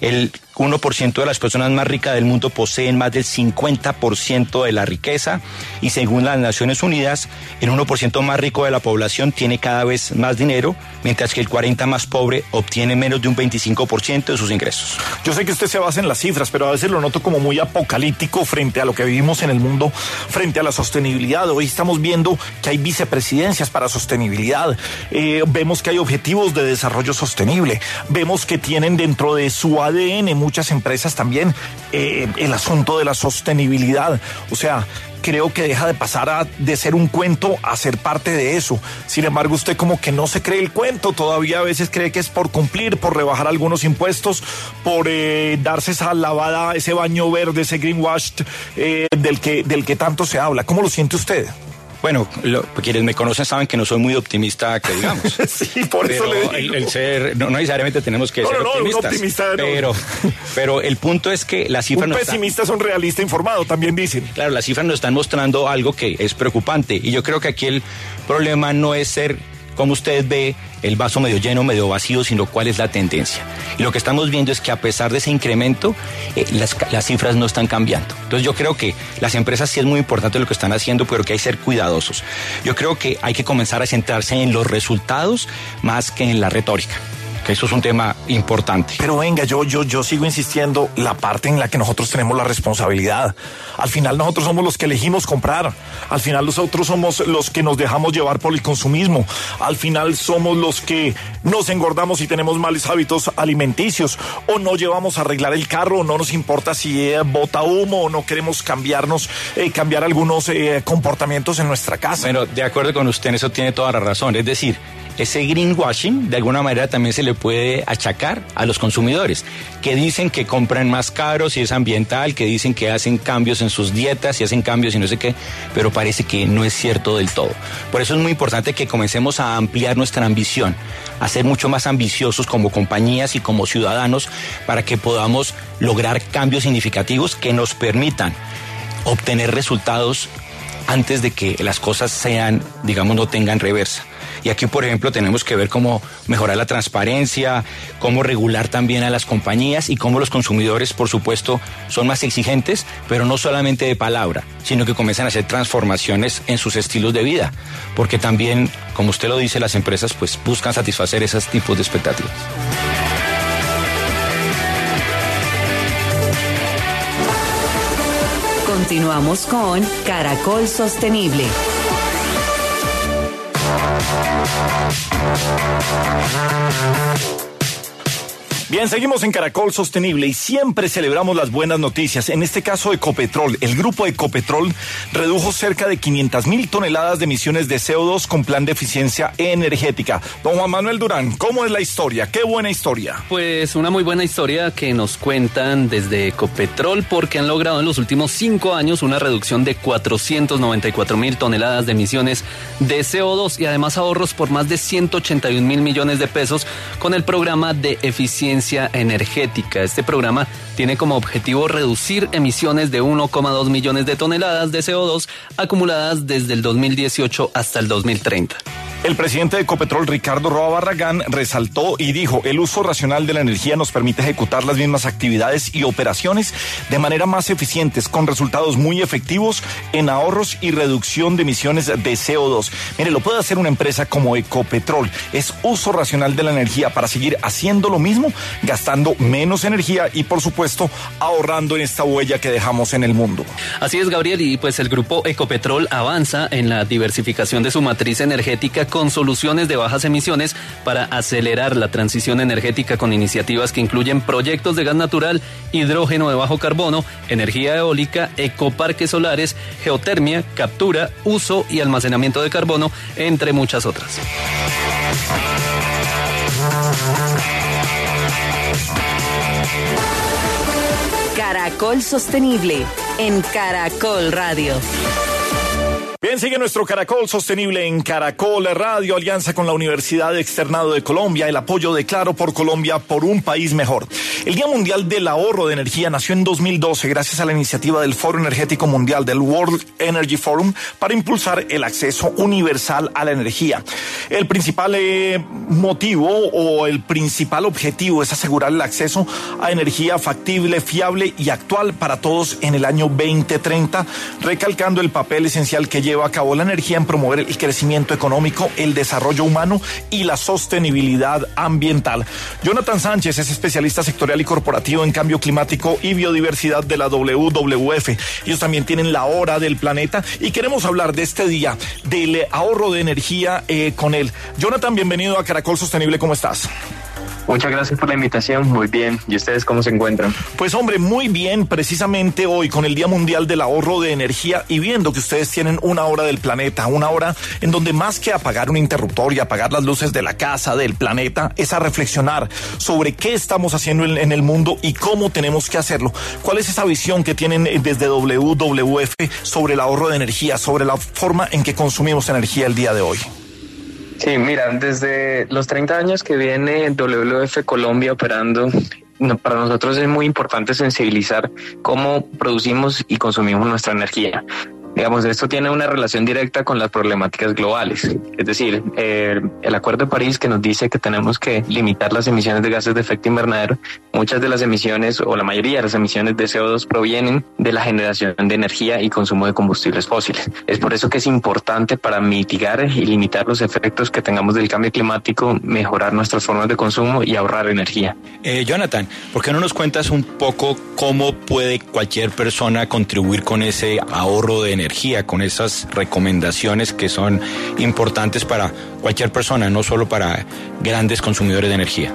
El 1% de las personas más ricas del mundo poseen más del 50% de la riqueza y según las Naciones Unidas, el 1% más rico de la población tiene cada vez más dinero, mientras que el 40% más pobre obtiene menos de un 25% de sus ingresos. Yo sé que usted se basa en las cifras, pero a veces lo noto como muy apocalíptico frente a lo que vivimos en el mundo, frente a la sostenibilidad. Hoy estamos viendo que hay vicepresidencias para sostenibilidad, eh, vemos que hay objetivos de desarrollo sostenible, vemos que tienen dentro de su ADN muchas empresas también eh, el asunto de la sostenibilidad. O sea, creo que deja de pasar de ser un cuento a ser parte de eso. Sin embargo, usted como que no se cree el cuento, todavía a veces cree que es por cumplir, por rebajar algunos impuestos, por eh, darse esa lavada, ese baño verde, ese greenwash eh, del, que, del que tanto se habla. ¿Cómo lo siente usted? Bueno, quienes me conocen saben que no soy muy optimista, que digamos. sí, por eso le digo. El, ser, no, necesariamente tenemos que ser optimistas. pero, pero el punto es que las cifras... Un pesimista es un realista informado, también dicen. Claro, las cifras nos están mostrando algo que es preocupante. Y yo creo que aquí el problema no es ser como usted ve el vaso medio lleno, medio vacío, sino cuál es la tendencia. Y lo que estamos viendo es que a pesar de ese incremento, eh, las, las, cifras no están cambiando. Entonces yo creo que las empresas sí es muy importante lo que están haciendo, pero que hay que ser cuidadosos. Yo creo que hay que comenzar a centrarse en los resultados más que en la retórica eso es un tema importante. Pero venga, yo, yo, yo sigo insistiendo la parte en la que nosotros tenemos la responsabilidad. Al final nosotros somos los que elegimos comprar. Al final nosotros somos los que nos dejamos llevar por el consumismo. Al final somos los que nos engordamos y tenemos males hábitos alimenticios. O no llevamos a arreglar el carro, o no nos importa si eh, bota humo o no queremos cambiarnos, eh, cambiar algunos eh, comportamientos en nuestra casa. Bueno, de acuerdo con usted, eso tiene toda la razón. Es decir, ese greenwashing de alguna manera también se le puede achacar a los consumidores, que dicen que compran más caro si es ambiental, que dicen que hacen cambios en sus dietas y hacen cambios y no sé qué, pero parece que no es cierto del todo. Por eso es muy importante que comencemos a ampliar nuestra ambición, a ser mucho más ambiciosos como compañías y como ciudadanos para que podamos lograr cambios significativos que nos permitan obtener resultados antes de que las cosas sean, digamos, no tengan reversa. Y aquí, por ejemplo, tenemos que ver cómo mejorar la transparencia, cómo regular también a las compañías y cómo los consumidores, por supuesto, son más exigentes, pero no solamente de palabra, sino que comienzan a hacer transformaciones en sus estilos de vida, porque también, como usted lo dice, las empresas pues buscan satisfacer esos tipos de expectativas. Continuamos con Caracol Sostenible. Thank you. Bien, seguimos en Caracol Sostenible y siempre celebramos las buenas noticias. En este caso, Ecopetrol. El grupo Ecopetrol redujo cerca de 500 mil toneladas de emisiones de CO2 con plan de eficiencia energética. Don Juan Manuel Durán, ¿cómo es la historia? Qué buena historia. Pues una muy buena historia que nos cuentan desde Ecopetrol porque han logrado en los últimos cinco años una reducción de 494 mil toneladas de emisiones de CO2 y además ahorros por más de 181 mil millones de pesos con el programa de eficiencia energética. Este programa tiene como objetivo reducir emisiones de 1,2 millones de toneladas de CO2 acumuladas desde el 2018 hasta el 2030. El presidente de Ecopetrol, Ricardo Roa Barragán, resaltó y dijo, el uso racional de la energía nos permite ejecutar las mismas actividades y operaciones de manera más eficientes, con resultados muy efectivos en ahorros y reducción de emisiones de CO2. Mire, lo puede hacer una empresa como Ecopetrol. Es uso racional de la energía para seguir haciendo lo mismo, gastando menos energía y, por supuesto, ahorrando en esta huella que dejamos en el mundo. Así es, Gabriel, y pues el grupo Ecopetrol avanza en la diversificación de su matriz energética con soluciones de bajas emisiones para acelerar la transición energética con iniciativas que incluyen proyectos de gas natural, hidrógeno de bajo carbono, energía eólica, ecoparques solares, geotermia, captura, uso y almacenamiento de carbono, entre muchas otras. Caracol Sostenible en Caracol Radio. Bien, sigue nuestro Caracol Sostenible en Caracol Radio, alianza con la Universidad Externado de Colombia, el apoyo de Claro por Colombia por un país mejor. El Día Mundial del Ahorro de Energía nació en 2012 gracias a la iniciativa del Foro Energético Mundial del World Energy Forum para impulsar el acceso universal a la energía. El principal eh, motivo o el principal objetivo es asegurar el acceso a energía factible, fiable y actual para todos en el año 2030, recalcando el papel esencial que lleva a cabo la energía en promover el crecimiento económico, el desarrollo humano y la sostenibilidad ambiental. Jonathan Sánchez es especialista sectorial y corporativo en cambio climático y biodiversidad de la WWF. Ellos también tienen la hora del planeta y queremos hablar de este día, del ahorro de energía eh, con él. Jonathan, bienvenido a Caracol Sostenible, ¿cómo estás? Muchas gracias por la invitación, muy bien. ¿Y ustedes cómo se encuentran? Pues hombre, muy bien, precisamente hoy con el Día Mundial del Ahorro de Energía y viendo que ustedes tienen una hora del planeta, una hora en donde más que apagar un interruptor y apagar las luces de la casa, del planeta, es a reflexionar sobre qué estamos haciendo en, el mundo y cómo tenemos que hacerlo. ¿Cuál es esa visión que tienen desde WWF sobre el ahorro de energía, sobre la forma en que consumimos energía el día de hoy? Sí, mira, desde los 30 años que viene WWF Colombia operando, para nosotros es muy importante sensibilizar cómo producimos y consumimos nuestra energía. Digamos, esto tiene una relación directa con las problemáticas globales. Es decir, eh, el Acuerdo de París que nos dice que tenemos que limitar las emisiones de gases de efecto invernadero, muchas de las emisiones o la mayoría de las emisiones de CO2 provienen de la generación de energía y consumo de combustibles fósiles. Es por eso que es importante para mitigar y limitar los efectos que tengamos del cambio climático, mejorar nuestras formas de consumo y ahorrar energía. Eh, Jonathan, ¿por qué no nos cuentas un poco cómo puede cualquier persona contribuir con ese ahorro de energía? Con esas recomendaciones que son importantes para cualquier persona, no solo para grandes consumidores de energía.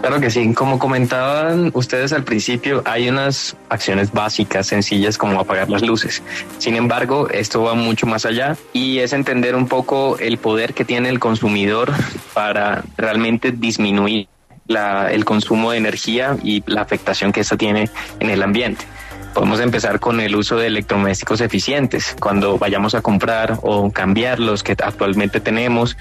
Claro que sí, como comentaban ustedes al principio, hay unas acciones básicas, sencillas como apagar las luces. Sin embargo, esto va mucho más allá y es entender un poco el poder que tiene el consumidor para realmente disminuir el consumo de energía y la afectación que esta tiene en el ambiente. Podemos empezar con el uso de electrodomésticos eficientes. Cuando vayamos a comprar o cambiar los que actualmente tenemos,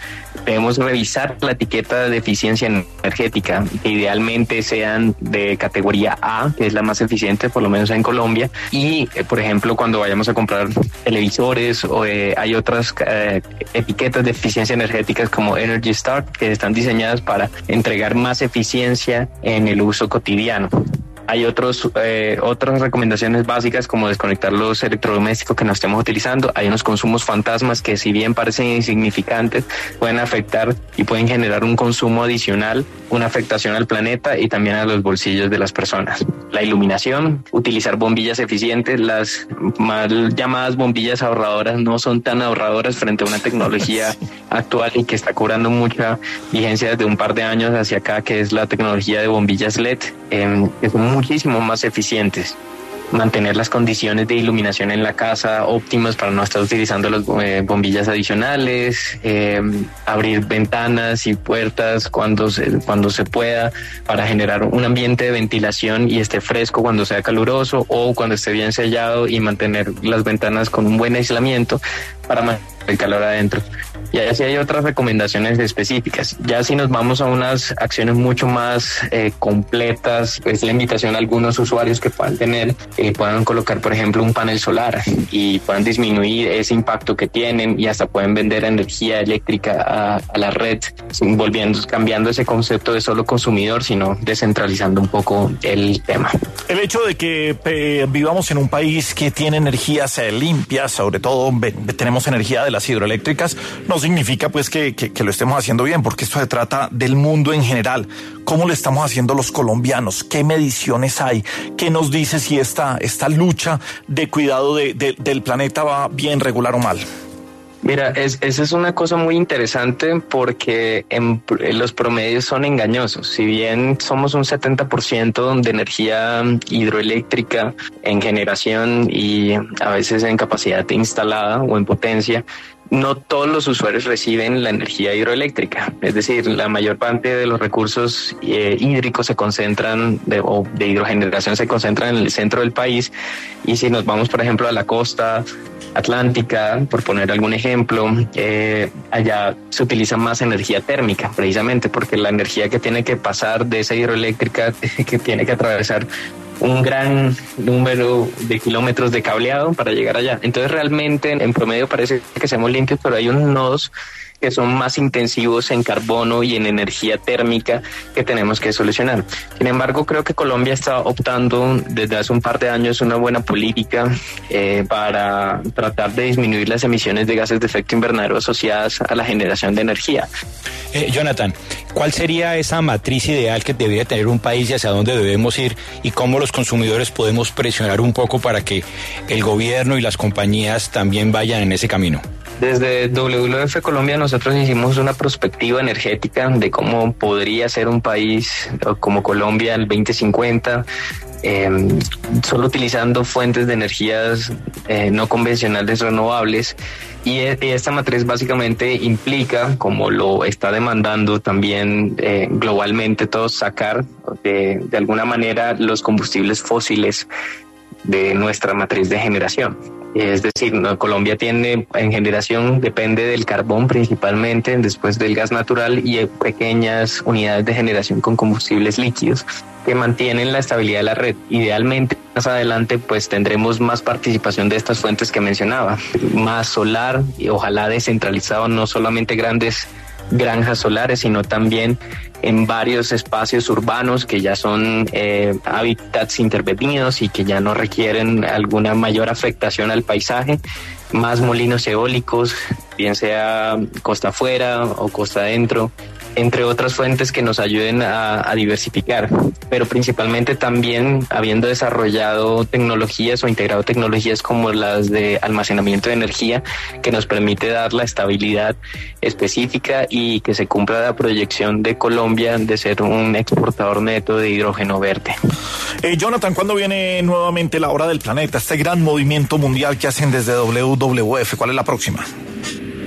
debemos revisar la etiqueta de eficiencia energética, que idealmente sean de categoría A, que es la más eficiente, por lo menos en Colombia. Y, eh, por ejemplo, cuando vayamos a comprar televisores o eh, hay otras eh, etiquetas de eficiencia energética como Energy Star, que están diseñadas para entregar más eficiencia en el uso cotidiano. Hay otros, eh, otras recomendaciones básicas como desconectar los electrodomésticos que no estemos utilizando. Hay unos consumos fantasmas que si bien parecen insignificantes, pueden afectar y pueden generar un consumo adicional, una afectación al planeta y también a los bolsillos de las personas. La iluminación, utilizar bombillas eficientes, las mal llamadas bombillas ahorradoras no son tan ahorradoras frente a una tecnología actual y que está cobrando mucha vigencia desde un par de años hacia acá, que es la tecnología de bombillas LED, eh, que son muchísimo más eficientes. Mantener las condiciones de iluminación en la casa óptimas para no estar utilizando las eh, bombillas adicionales, eh, abrir ventanas y puertas cuando se, cuando se pueda para generar un ambiente de ventilación y esté fresco cuando sea caluroso o cuando esté bien sellado y mantener las ventanas con un buen aislamiento para mantener el calor adentro. Y así hay otras recomendaciones específicas. Ya si nos vamos a unas acciones mucho más eh, completas, es la invitación a algunos usuarios que puedan tener, eh, puedan colocar, por ejemplo, un panel solar y puedan disminuir ese impacto que tienen y hasta pueden vender energía eléctrica a, a la red, volviendo, cambiando ese concepto de solo consumidor, sino descentralizando un poco el tema. El hecho de que eh, vivamos en un país que tiene energías eh, limpias, sobre todo tenemos energía de las hidroeléctricas, no significa pues que, lo estemos haciendo bien, porque esto se trata del mundo en general. ¿Cómo lo estamos haciendo los colombianos? ¿Qué mediciones hay? ¿Qué nos dice si esta, esta lucha de cuidado de, del planeta va bien, regular o mal? Mira, es, esa es una cosa muy interesante porque en, los promedios son engañosos. Si bien somos un 70% de energía hidroeléctrica en generación y a veces en capacidad instalada o en potencia, no todos los usuarios reciben la energía hidroeléctrica. Es decir, la mayor parte de los recursos eh, hídricos se concentran, de, o de hidrogeneración se concentran en el centro del país. Y si nos vamos, por ejemplo, a la costa atlántica, por poner algún ejemplo, eh, allá se utiliza más energía térmica, precisamente porque la energía que tiene que pasar de esa hidroeléctrica, que tiene que atravesar un gran número de kilómetros de cableado para llegar allá. Entonces realmente en promedio parece que seamos limpios, pero hay unos nodos que son más intensivos en carbono y en energía térmica que tenemos que solucionar. Sin embargo, creo que Colombia está optando desde hace un par de años una buena política eh, para tratar de disminuir las emisiones de gases de efecto invernadero asociadas a la generación de energía. Eh, Jonathan, ¿cuál sería esa matriz ideal que debería tener un país y hacia dónde debemos ir y cómo los consumidores podemos presionar un poco para que el gobierno y las compañías también vayan en ese camino? Desde WWF Colombia nosotros hicimos una perspectiva energética de cómo podría ser un país como Colombia el 2050, em, solo utilizando fuentes de energías eh, no convencionales renovables. Y, e, esta matriz básicamente implica, como lo está demandando también eh, globalmente todos, sacar de alguna manera los combustibles fósiles de nuestra matriz de generación. Es decir, Colombia tiene en generación, depende del carbón principalmente, después del gas natural y pequeñas unidades de generación con combustibles líquidos que mantienen la estabilidad de la red. Idealmente, más adelante, pues tendremos más participación de estas fuentes que mencionaba, más solar y ojalá descentralizado, no solamente grandes granjas solares, sino también en varios espacios urbanos que ya son eh, hábitats intervenidos y que ya no requieren alguna mayor afectación al paisaje, más molinos eólicos, bien sea costa afuera o costa adentro, entre otras fuentes que nos ayuden a, diversificar, pero principalmente también habiendo desarrollado tecnologías o integrado tecnologías como las de almacenamiento de energía que nos permite dar la estabilidad específica y que se cumpla la proyección de Colombia de ser un exportador neto de hidrógeno verde. Eh, Jonathan, ¿cuándo viene nuevamente la hora del planeta? Este gran movimiento mundial que hacen desde WWF, ¿cuál es la próxima?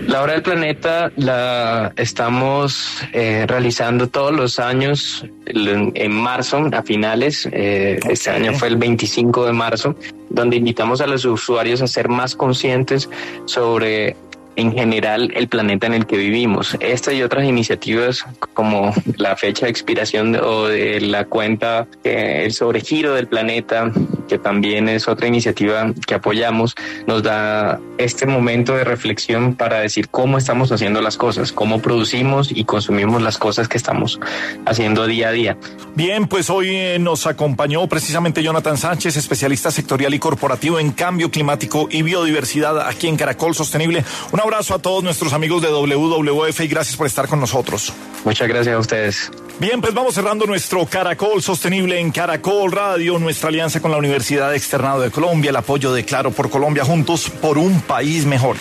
La hora del planeta la estamos eh, realizando todos los años en, marzo, a finales. Eh, este año fue el 25 de marzo, donde invitamos a los usuarios a ser más conscientes sobre en general el planeta en el que vivimos. Esta y otras iniciativas como la fecha de expiración o de la cuenta, eh, el sobregiro del planeta, que también es otra iniciativa que apoyamos, nos da este momento de reflexión para decir cómo estamos haciendo las cosas, cómo producimos y consumimos las cosas que estamos haciendo día a día. Bien, pues hoy eh, nos acompañó precisamente Jonathan Sánchez, especialista sectorial y corporativo en cambio climático y biodiversidad aquí en Caracol Sostenible. Un abrazo a todos nuestros amigos de WWF y gracias por estar con nosotros. Muchas gracias a ustedes. Bien, pues vamos cerrando nuestro Caracol Sostenible en Caracol Radio, nuestra alianza con la Universidad Externado de Colombia, el apoyo de Claro por Colombia, juntos por un país mejor.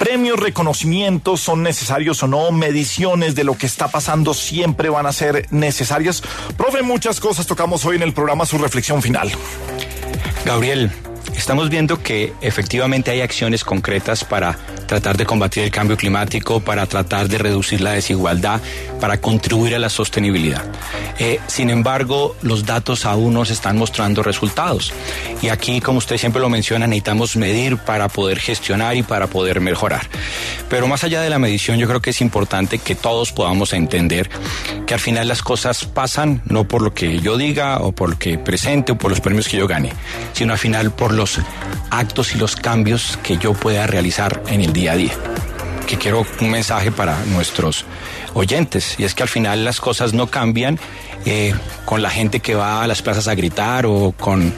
Premios, reconocimientos son necesarios o no, mediciones de lo que está pasando siempre van a ser necesarias. Profe, muchas cosas tocamos hoy en el programa, su reflexión final. Gabriel, estamos viendo que efectivamente hay acciones concretas para tratar de combatir el cambio climático, para tratar de reducir la desigualdad, para contribuir a la sostenibilidad. Eh, sin embargo, los datos aún no se están mostrando resultados. Y aquí, como usted siempre lo menciona, necesitamos medir para poder gestionar y para poder mejorar. Pero más allá de la medición, yo creo que es importante que todos podamos entender que al final las cosas pasan no por lo que yo diga o por lo que presente o por los premios que yo gane, sino al final por los actos y los cambios que yo pueda realizar en el día a día. Que quiero un mensaje para nuestros oyentes, y es que al final las cosas no cambian eh, con la gente que va a las plazas a gritar o con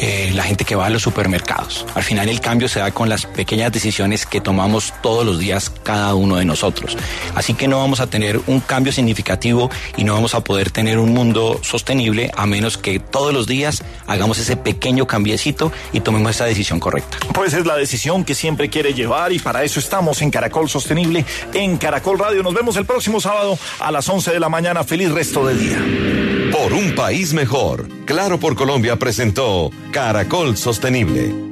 eh, la gente que va a los supermercados. Al final el cambio se da con las pequeñas decisiones que tomamos todos los días cada uno de nosotros. Así que no vamos a tener un cambio significativo y no vamos a poder tener un mundo sostenible a menos que todos los días hagamos ese pequeño cambiecito y tomemos esa decisión correcta. Pues es la decisión que siempre quiere llevar y para eso estamos en Caracol Sostenible, en Caracol Radio. Nos vemos el próximo sábado a las 11 de la mañana. Feliz resto del día. Por un país mejor, Claro por Colombia presentó Caracol Sostenible